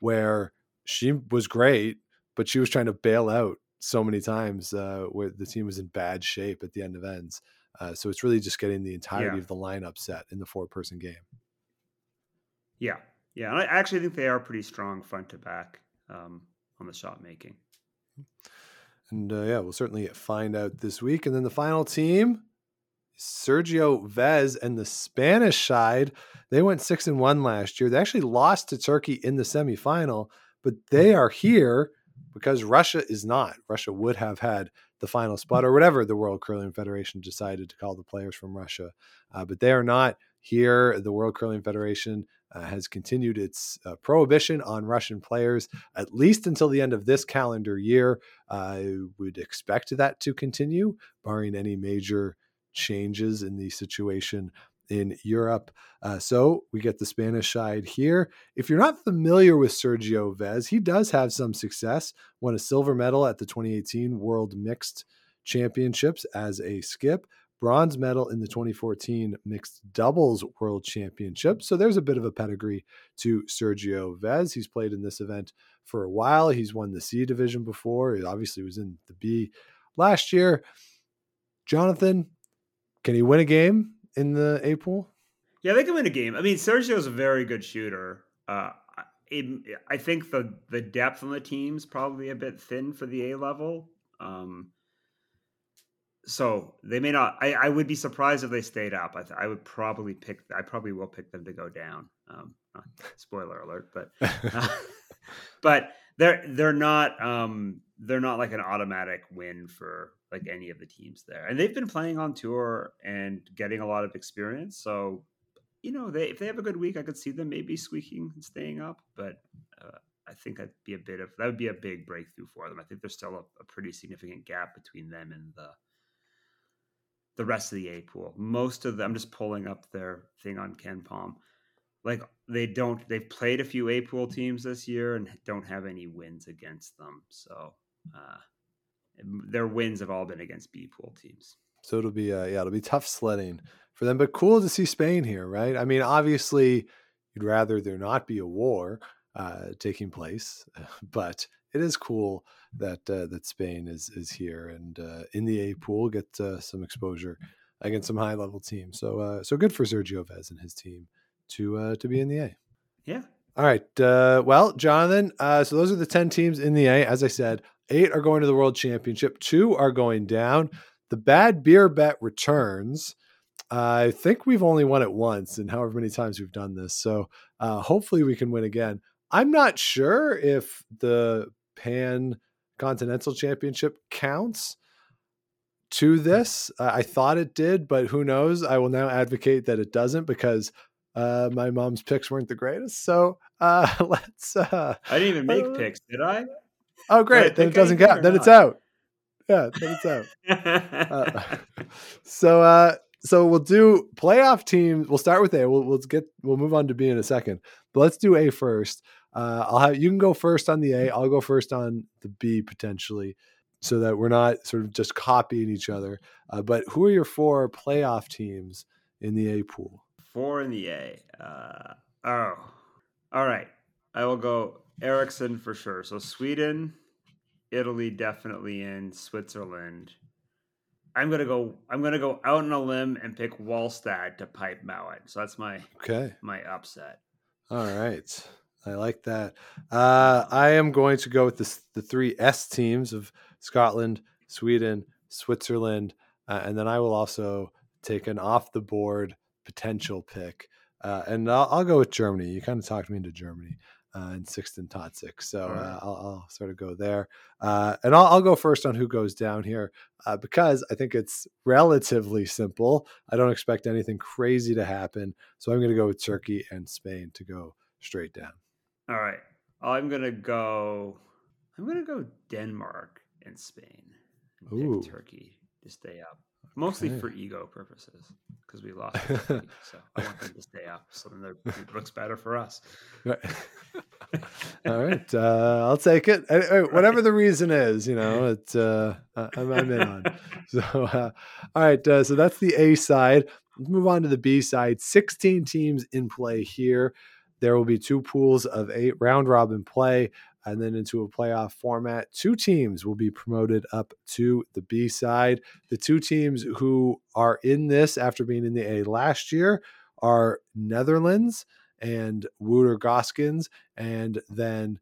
where she was great, but she was trying to bail out so many times uh, where the team was in bad shape at the end of ends. Uh, so it's really just getting the entirety yeah. of the lineup set in the four person game. Yeah, yeah, I actually think they are pretty strong front to back um, on the shot making. And uh, yeah, we'll certainly find out this week. And then the final team, Sergio Vez and the Spanish side. They went six and one last year. They actually lost to Turkey in the semifinal, but they are here because Russia is not. Russia would have had the final spot or whatever the World Curling Federation decided to call the players from Russia, uh, but they are not here. The World Curling Federation uh, has continued its uh, prohibition on Russian players at least until the end of this calendar year. I would expect that to continue, barring any major changes in the situation in Europe. Uh, so we get the Spanish side here. If you're not familiar with Sergio Vez, he does have some success. Won a silver medal at the 2018 World Mixed Championships as a skip bronze medal in the 2014 mixed doubles world championship. So there's a bit of a pedigree to Sergio Vez. He's played in this event for a while. He's won the C division before. He obviously was in the B last year. Jonathan, can he win a game in the A pool? Yeah, they can win a game. I mean, Sergio's a very good shooter. Uh, I think the the depth on the team's probably a bit thin for the A level. Um, so they may not. I, I would be surprised if they stayed up. I, th- I would probably pick. I probably will pick them to go down. Um, spoiler alert, but uh, but they're they're not um, they're not like an automatic win for like any of the teams there. And they've been playing on tour and getting a lot of experience. So you know, they if they have a good week, I could see them maybe squeaking and staying up. But uh, I think that'd be a bit of that would be a big breakthrough for them. I think there's still a, a pretty significant gap between them and the the rest of the A pool. Most of them, I'm just pulling up their thing on Ken Palm. like they don't they've played a few A pool teams this year and don't have any wins against them. So uh, their wins have all been against B pool teams. So it'll be uh, yeah, it'll be tough sledding for them, but cool to see Spain here, right? I mean, obviously, you'd rather there not be a war uh, taking place, but it is cool that uh, that Spain is is here and uh, in the A pool get uh, some exposure against some high level teams. So uh, so good for Sergio Vez and his team to uh, to be in the A. Yeah. All right. Uh, well, Jonathan. Uh, so those are the ten teams in the A. As I said, eight are going to the World Championship. Two are going down. The bad beer bet returns. I think we've only won it once, and however many times we've done this. So uh, hopefully we can win again. I'm not sure if the Pan Continental Championship counts to this. I thought it did, but who knows? I will now advocate that it doesn't because uh, my mom's picks weren't the greatest. So uh, let's. Uh, I didn't even make uh, picks, did I? oh, great! Then it doesn't count. Then it's out. Yeah, then it's out. Uh, so uh so we'll do playoff teams. We'll start with A. We'll we'll get we'll move on to B in a second. But let's do A first. Uh I'll have you can go first on the A. I'll go first on the B potentially, so that we're not sort of just copying each other. Uh, but who are your four playoff teams in the A pool? Four in the A. Uh, oh, all right. I will go Eriksson for sure. So Sweden, Italy definitely in Switzerland. I'm gonna go. I'm gonna go out on a limb and pick Walstad to pipe Mouat. So that's my Okay. my upset. All right. I like that. Uh, I am going to go with this, the three S teams of Scotland, Sweden, Switzerland, uh, and then I will also take an off the board potential pick. Uh, and I'll, I'll go with Germany. You kind of talked me into Germany uh, and Sixten Totzek. So right. uh, I'll, I'll sort of go there. Uh, and I'll, I'll go first on who goes down here uh, because I think it's relatively simple. I don't expect anything crazy to happen. So I'm going to go with Turkey and Spain to go straight down. All right. I'm gonna go. I'm gonna go Denmark and Spain. Pick Ooh. Turkey to stay up, mostly Okay. for ego purposes because we lost. Turkey, so I want them to stay up, so then it looks better for us. Right. All right, uh, I'll take it. Uh, uh, Whatever the reason is, you know, it's uh, I'm, I'm in on. So, uh, all right, uh, so that's the A side. Let's move on to the B side. 16 teams in play here. There will be two pools of eight round robin play, and then into a playoff format. Two teams will be promoted up to the B side. The two teams who are in this after being in the A last year are Netherlands and Wouter Gösgens, and then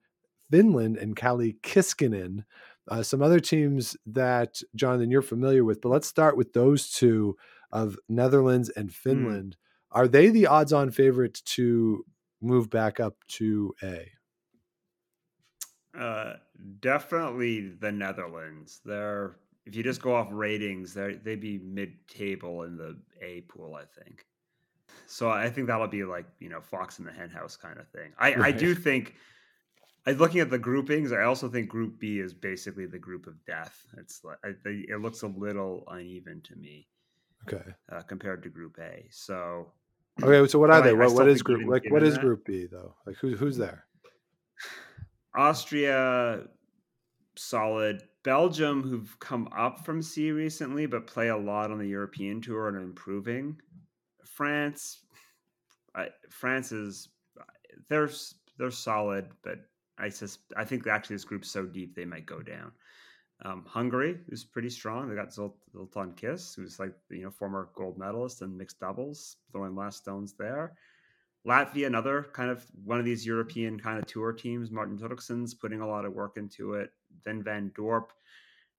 Finland and Kalle Kiiskinen. Uh, some other teams that, Jonathan, you're familiar with, but let's start with those two of Netherlands and Finland. Are they the odds on favorites to move back up to A? Uh, definitely the Netherlands. They're if you just go off ratings, they they'd be mid-table in the A pool, I think. So I think that'll be like you know Fox in the Henhouse kind of thing. I I do think. I looking at the groupings. I also think Group B is basically the group of death. It's like I, it looks a little uneven to me Okay. uh, compared to Group A. So Okay. So what are they? I What, what is group? Like what is that- Group B though? Like who's who's there? Austria, solid. Belgium, who've come up from C recently, but play a lot on the European tour and are improving. France, I, France is they're they're solid, but I sus I think actually this group's so deep they might go down. Um, Hungary, who's pretty strong. They got Zoltan Kiss, who's like you know former gold medalist in mixed doubles, throwing last stones there. Latvia, another kind of one of these European kind of tour teams. Martin Turksen's putting a lot of work into it. Then Van Dorp,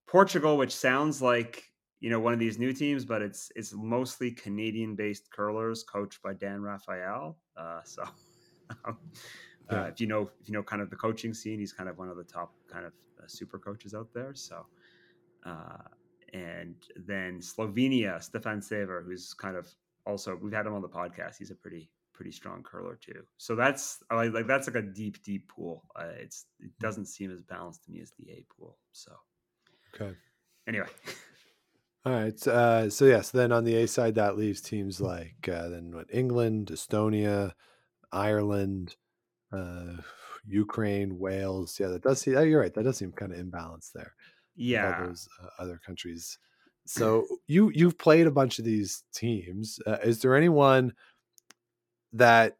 Portugal, which sounds like you know one of these new teams, but it's it's mostly Canadian-based curlers coached by Dan Raphael. Uh, so, um, Yeah. uh, if you know if you know kind of the coaching scene, he's kind of one of the top kind of super coaches out there. So, uh, and then Slovenia, Stefan Sever, who's kind of also we've had him on the podcast. He's a pretty pretty strong curler too. So that's like, like that's like a deep deep pool. Uh, it's it doesn't seem as balanced to me as the A pool. So Okay. anyway, All right. Uh, so yes, then on the A side, that leaves teams like uh, then what England, Estonia, Ireland, uh, Ukraine, Wales. Yeah, that does seem. Oh, you're right. That does seem kind of imbalanced there. Yeah. those uh, other countries. So you you've played a bunch of these teams. Uh, is there anyone that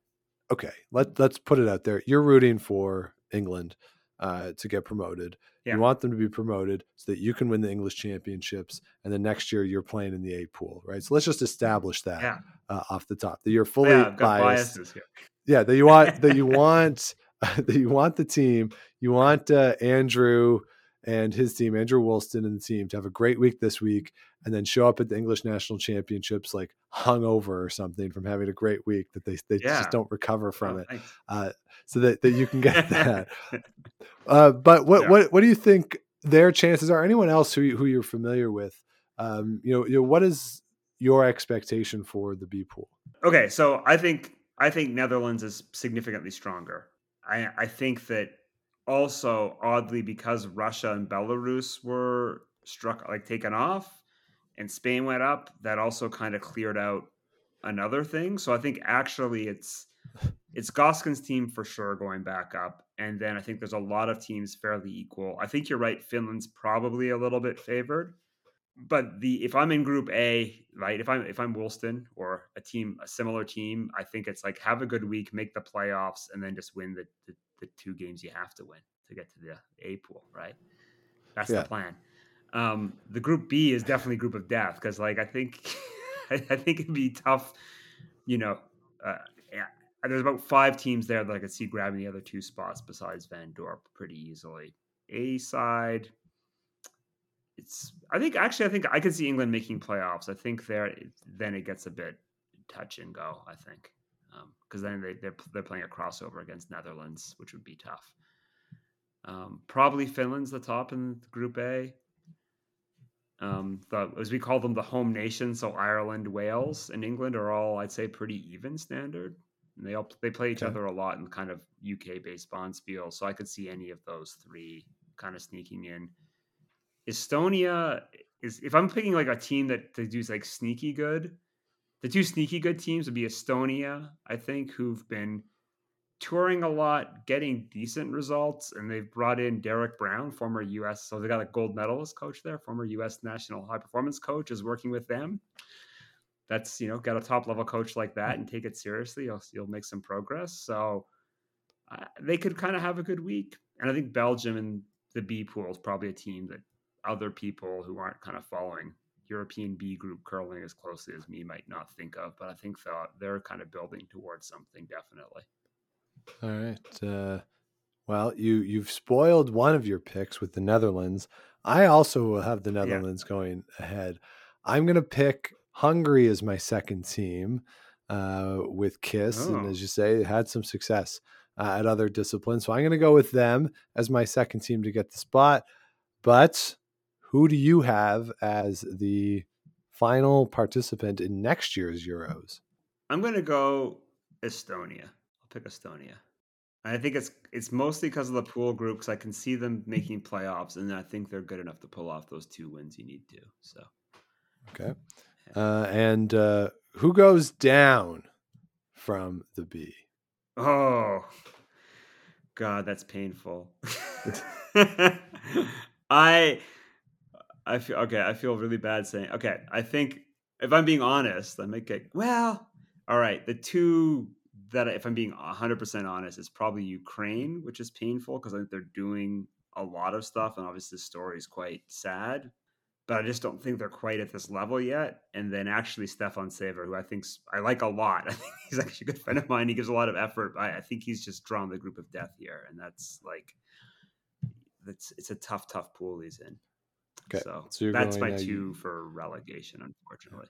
okay? Let let's put it out there. You're rooting for England uh, to get promoted. Yeah. You want them to be promoted so that you can win the English championships, and then next year you're playing in the A pool, right? So let's just establish that Yeah. uh, off the top that you're fully yeah, biased biases yeah that you want that you want you want the team you want uh, andrew and his team andrew woolston and the team to have a great week this week and then show up at the english national championships like hungover or something from having a great week that they, they Yeah. just don't recover from Oh, it uh, so that, that you can get that uh, but what, Yeah. what what do you think their chances are anyone else who, you- who you're familiar with um, you know, you know what is your expectation for the b pool Okay, so I think I think Netherlands is significantly stronger. I I think that also oddly because Russia and Belarus were struck like taken off and Spain went up, that also kind of cleared out another thing. So I think actually it's it's Gösgens' team for sure going back up. And then I think there's a lot of teams fairly equal. I think you're right, Finland's probably a little bit favored but the if I'm in Group A, right? If I'm if I'm Woolston or a team, a similar team, I think it's like have a good week, make the playoffs, and then just win the the, the two games you have to win to get to the A pool, right? That's Yeah. the plan. Um, the Group B is definitely Group of Death because, like, I think I, I think it'd be tough. You know, uh, yeah, there's about five teams there that I could see grabbing the other two spots besides Van Dorp pretty easily. A side, it's I think actually I think I could see England making playoffs. I think there then it gets a bit touch and go. I think because then they they're, they're playing a crossover against Netherlands, which would be tough. Um, probably Finland's the top in Group A. Um, the, as we call them, the home nation. So Ireland, Wales, and England are all I'd say pretty even standard. And they all they play each Okay. other a lot in kind of UK based bonspiel. So I could see any of those three kind of sneaking in. Estonia is if I'm picking like a team that they do like sneaky good, the two sneaky good teams would be Estonia, I think, who've been touring a lot, getting decent results, and they've brought in Derek Brown, former US, so they got a gold medalist coach there, former US national high performance coach, is working with them. That's you know, got a top level coach like that and take it seriously, you'll you'll make some progress. So uh, they could kind of have a good week, and I think Belgium and the B pool is probably a team that other people who aren't kind of following European B group curling as closely as me might not think of, but I think they're, they're kind of building towards something definitely. All right. Uh, well, you you've spoiled one of your picks with the Netherlands. I also will have the Netherlands going ahead. I'm going to pick Hungary as my second team uh, with Kiss, and Oh. as you say, had some success uh, at other disciplines. So I'm going to go with them as my second team to get the spot. But who do you have as the final participant in next year's Euros? I'm going to go Estonia. I'll pick Estonia. And I think it's it's mostly because of the pool group because I can see them making playoffs, and I think they're good enough to pull off those two wins you need to. So Okay. Uh, and uh, who goes down from the B? Oh, God, that's painful. I, I feel okay. I feel really bad saying. Okay, I think if I'm being honest, I might get well. All right, the two that, if I'm being 100 percent honest, is probably Ukraine, which is painful because I think they're doing a lot of stuff, and obviously the story is quite sad. But I just don't think they're quite at this level yet. And then actually Stefan Sever, who I think I like a lot. I think he's actually a good friend of mine. He gives a lot of effort. I, I think he's just drawn the group of death here, and that's like that's it's a tough, tough pool he's in. Okay, so, so that's my uh, two for relegation, unfortunately.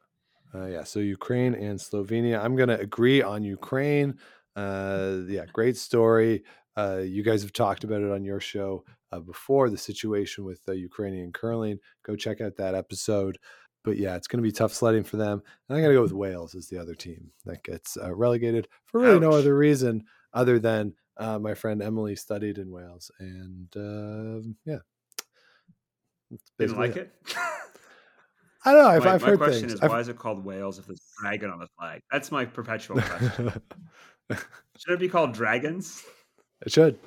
Uh, yeah, so Ukraine and Slovenia. I'm going to agree on Ukraine. Uh, yeah, great story. Uh, you guys have talked about it on your show uh, before the situation with uh, Ukrainian curling. Go check out that episode. But yeah, it's going to be tough sledding for them. And I'm going to go with Wales as the other team that gets uh, relegated for really no other reason other than uh, my friend Emily studied in Wales. And um yeah. Didn't like it. I don't know. I've, my, I've my heard question things. is, I've- why is it called Wales if there's a dragon on the flag? That's my perpetual question. Should it be called dragons? it should,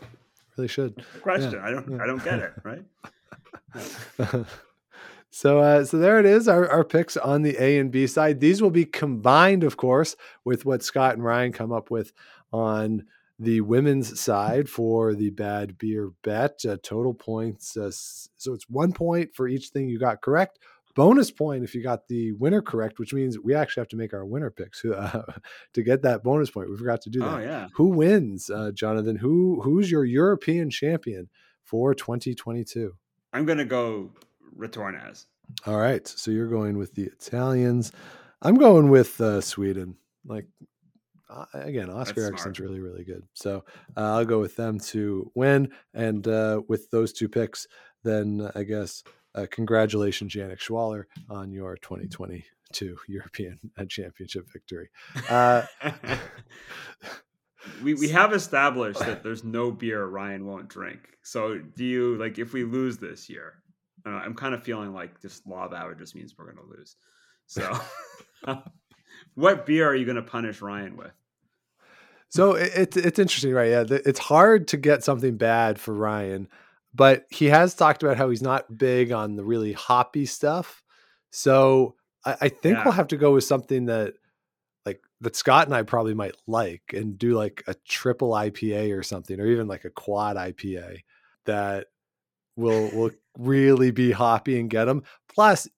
really should. Question. I don't. yeah. I don't get it. Right. so uh, so there it is our, our picks on the a and b side these will be combined of course with what scott and ryan come up with on the women's side for the bad beer bet uh, total points uh, so it's one point for each thing you got correct bonus point if you got the winner correct which means we actually have to make our winner picks uh, to get that bonus point we forgot to do that Oh yeah. who wins uh, jonathan who who's your european champion for 2022 I'm gonna go Retornaz. all right. So you're going with the Italians. I'm going with uh, Sweden. Like, uh, again, Oskar smart. really, really good. So uh, I'll go with them to win. And uh, with those two picks, then I guess uh, congratulations, Yannick Schwaller, on your 2022 European uh, Championship victory. Uh, we we have established that there's no beer Ryan won't drink. So do you like if we lose this year? Uh, I'm kind of feeling like this law of averages means we're going to lose. So, what beer are you going to punish Ryan with? So it, it's it's interesting, right? Yeah, it's hard to get something bad for Ryan, but he has talked about how he's not big on the really hoppy stuff. So I, I think Yeah. we'll have to go with something that, like that Scott and I probably might like, and do like a triple IPA or something, or even like a quad IPA that will will really be hoppy and get him. Plus,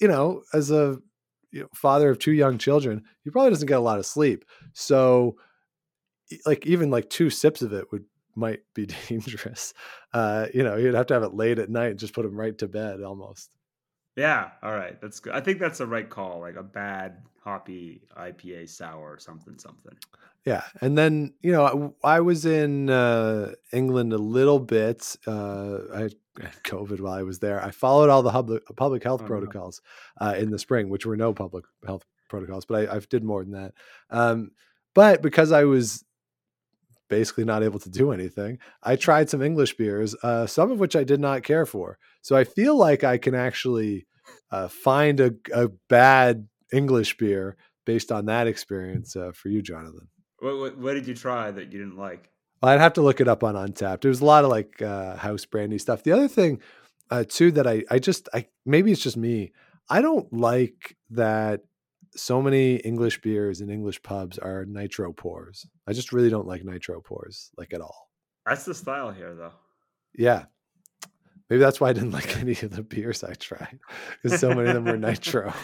you know, as a you know, father of two young children, he probably doesn't get a lot of sleep. So like even like two sips of it would might be dangerous. Uh, you know, you'd have to have it late at night and just put him right to bed almost. Yeah, all right, that's good. I think that's the right call. Like a bad hoppy IPA sour or something something. Yeah, and then you know I, I was in uh, England a little bit. Uh, I had COVID while I was there. I followed all the public public health Oh, no. protocols uh, in the spring, which were no public health protocols, but I, I did more than that. Um, but because I was basically not able to do anything, I tried some English beers, uh, some of which I did not care for. So I feel like I can actually uh, find a, a bad English beer based on that experience uh, for you, Jonathan. What, what what did you try that you didn't like? I'd have to look it up on Untappd. There's a lot of like uh, house brandy stuff. The other thing, uh, too, that I I just I maybe it's just me. I don't like that so many English beers in English pubs are nitro pours. I just really don't like nitro pours like at all. That's the style here, though. Yeah, maybe that's why I didn't like any of the beers I tried because so many of them were nitro.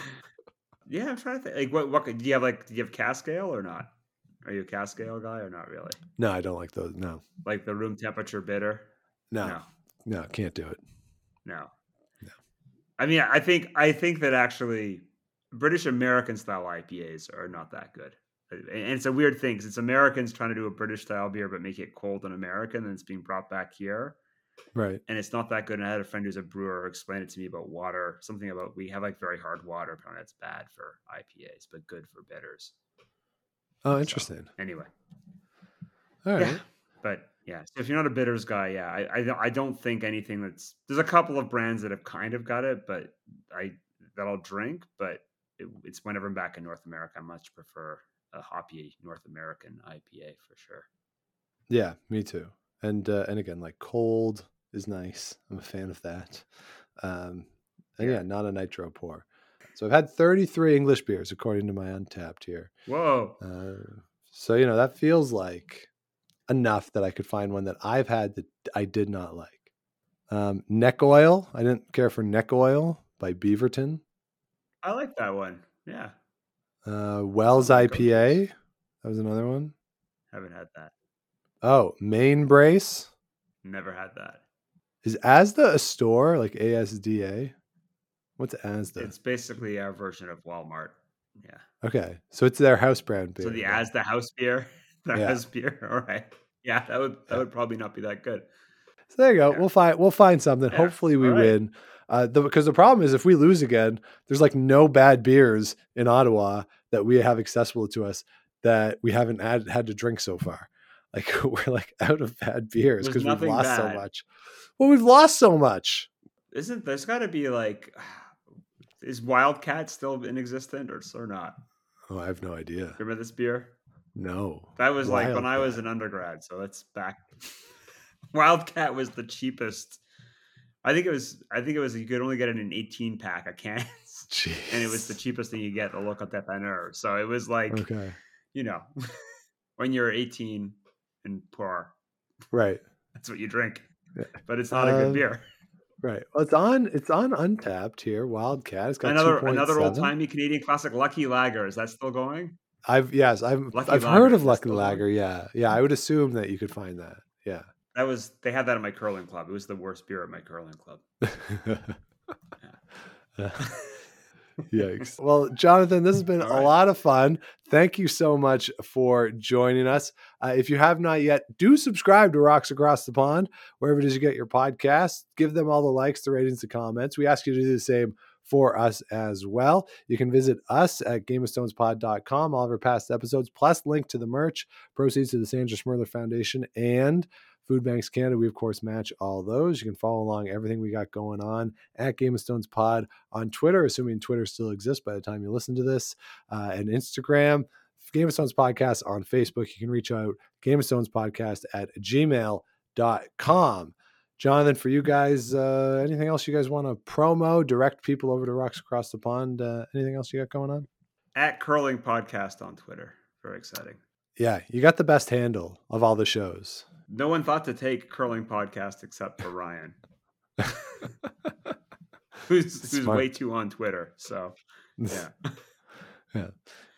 Yeah, I'm trying to think. Like, what what do you have? Like, do you have cask ale or not? Are you a cask ale guy or not really? No, I don't like those. No, Like the room temperature bitter? no, no. no, can't do it. No. No. I mean, I think I think that actually British American style IPAs are not that good. And it's a weird thing 'cause it's Americans trying to do a British style beer but make it cold and American and it's being brought back here Right. and it's not that good. And I had a friend who's a brewer who explained it to me about water, something about we have like very hard water. Apparently that's bad for IPAs, but good for bitters. Oh, So, interesting. anyway. All right. Yeah. But yeah, so if you're not a bitters guy, yeah, I, I I don't think anything that's there's a couple of brands that have kind of got it, but I that I'll drink, but it, it's whenever I'm back in North America, I much prefer a hoppy North American IPA for sure. Yeah, me too. And uh, and again, like cold is nice. I'm a fan of that. Um, and yeah. Yeah. not a nitro pour. So I've had 33 English beers according to my Untappd here. Whoa, Uh, so you know that feels like enough that I could find one that I've had that I did not like. Um, neck oil. I didn't care for neck oil by Beavertown. I like that one. Yeah, Uh, Wells Some of my IPA. That was another one. haven't had that. Oh, Main Brace. Never had that. Is ASDA a store like ASDA? What's ASDA? It's basically our version of Walmart. Yeah. okay, so it's their house brand beer. So the then. as the house beer, the Yeah. house beer. All right. Yeah, that would that would probably not be that good. So there you go. Yeah. We'll find we'll find something. Yeah, Hopefully we right. win. Uh, the, because the problem is if we lose again, there's like no bad beers in Ottawa that we have accessible to us that we haven't had had to drink so far. Like we're like out of bad beers because we've lost so much. Well, we've lost so much. Isn't there's got to be like is Wildcat still in existence or or not? Oh, I have no idea. Remember this beer? No. That was like when I was an undergrad, so that's back. Wildcat was the cheapest. I think it was. I think it was. You could only get it in an eighteen pack of cans, and it was the cheapest thing you get. The local depanneur. So it was like Okay. you know, when you're eighteen and poor, Right. that's what you drink. Yeah. But it's not a good Um, beer. Right. Well, it's on. It's on Untappd here. Wildcat. It's got Another 2.7. another old timey Canadian classic, Lucky Lager. Is that still going? I've yes. I've Lucky I've Lager, heard of Lucky on? Lager. Yeah. Yeah. I would assume that you could find that. Yeah. That was they had that at my curling club. It was the worst beer at my curling club. Yikes. Well, Jonathan, this has been All a lot of fun. Thank you so much for joining us. Uh, if you have not yet, do subscribe to Rocks Across the Pond, wherever it is you get your podcasts. Give them all the likes, the ratings, the comments. We ask you to do the same for us as well. You can visit us at gameofstonespod.com, all of our past episodes, plus link to the merch, proceeds to the Sandra Schmirler Foundation and Food Banks Canada. We, of course, match all those. You can follow along everything we got going on at Game of Stones Pod on Twitter, assuming Twitter still exists by the time you listen to this, uh, and Instagram. Game of Stones Podcast on Facebook. You can reach out, Game of Stones Podcast at gmail.com. Jonathan, for you guys, uh, anything else you guys want to promo, direct people over to Rocks Across the Pond? Uh, anything else you got going on? At Curling Podcast on Twitter. Very exciting. Yeah, you got the best handle of all the shows. No one thought to take Curling Podcast except for Ryan, who's who's Smart. way too on Twitter. So yeah. yeah,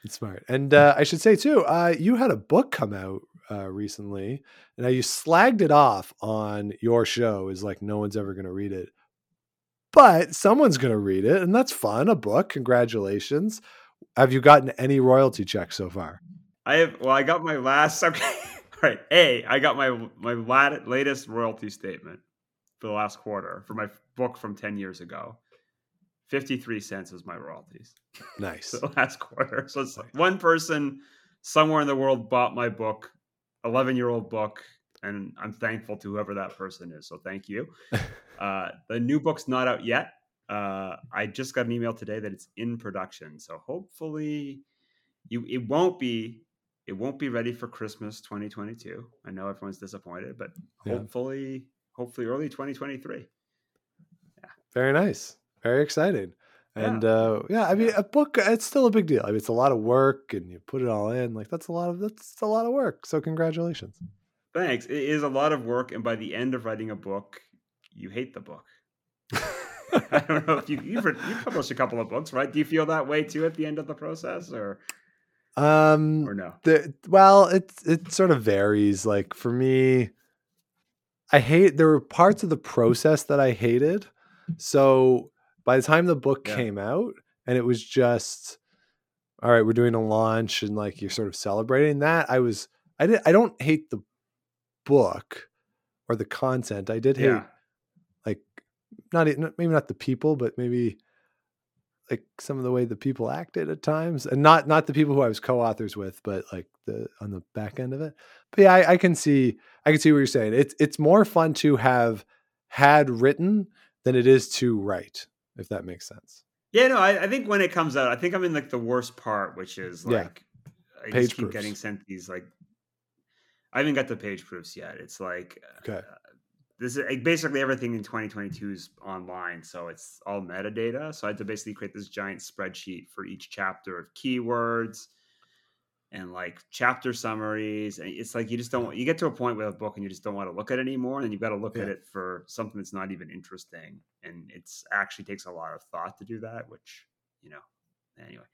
it's smart. And uh, I should say too, uh, you had a book come out uh, recently, and now you slagged it off on your show. Is like no one's ever going to read it, but someone's going to read it, and that's fun. A book, congratulations. Have you gotten any royalty checks so far? I have well, I got my last okay. All right. A, I got my my lat, latest royalty statement for the last quarter for my book from 10 years ago. 53 cents was my royalties. Nice. the last quarter. So it's like one person somewhere in the world bought my book, 11 year old book, and I'm thankful to whoever that person is. So thank you. Uh, the new book's not out yet. Uh, I just got an email today that it's in production. So hopefully you it won't be it won't be ready for Christmas 2022. I know everyone's disappointed, but Yeah. hopefully hopefully early 2023. Yeah. Very nice. Very exciting. And uh, yeah, I mean, a book, it's still a big deal. I mean, it's a lot of work and you put it all in. Like, that's a lot of, that's a lot of work. So, congratulations. Thanks. It is a lot of work, and by the end of writing a book, you hate the book. I don't know if you you've, you've published a couple of books, right? Do you feel that way too at the end of the process, or Um, or no? the, well, it, it sort of varies. Like, for me, I hate, there were parts of the process that I hated. So, by the time the book Yeah. came out and it was just, all right, we're doing a launch and like you're sort of celebrating that, I was, I did, I don't hate the book or the content. I did hate Yeah, like not not- maybe not the people, but maybe like some of the way the people acted at times, and not not the people who I was co-authors with, but like the on the back end of it. But yeah, I, I can see I can see what you're saying. It's it's more fun to have had written than it is to write, if that makes sense. yeah. No, I, I think when it comes out, I think I'm in like the worst part, which is Yeah. like I Page just keep proofs. getting sent these like I haven't got the page proofs yet. It's like Okay. uh, this is like, basically everything in 2022 is online, so it's all metadata. So I had to basically create this giant spreadsheet for each chapter of keywords and like chapter summaries. And it's like you just don't you get to a point with a book and you just don't want to look at it anymore. And then you've got to look at it for something that's not even interesting. And it's actually takes a lot of thought to do that, which you know, anyway.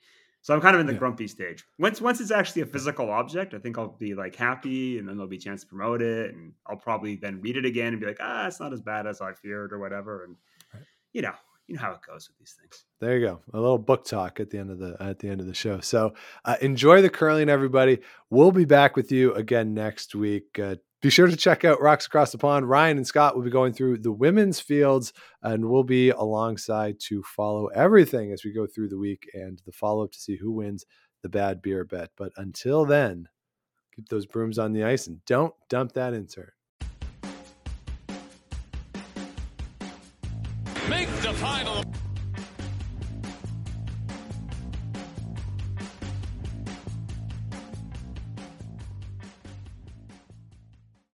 So I'm kind of in the Yeah. grumpy stage. Once once it's actually a physical object, I think I'll be like happy, and then there'll be a chance to promote it, and I'll probably then read it again and be like, ah, it's not as bad as I feared or whatever. And Right. you know, you know how it goes with these things. There you go. A little book talk at the end of the at the end of the show. So uh, enjoy the curling, everybody. We'll be back with you again next week. Uh, be sure to check out Rocks Across the Pond. Ryan and Scott will be going through the women's fields, and we'll be alongside to follow everything as we go through the week and the follow up to see who wins the bad beer bet. But until then, keep those brooms on the ice and don't dump that insert. Make the final.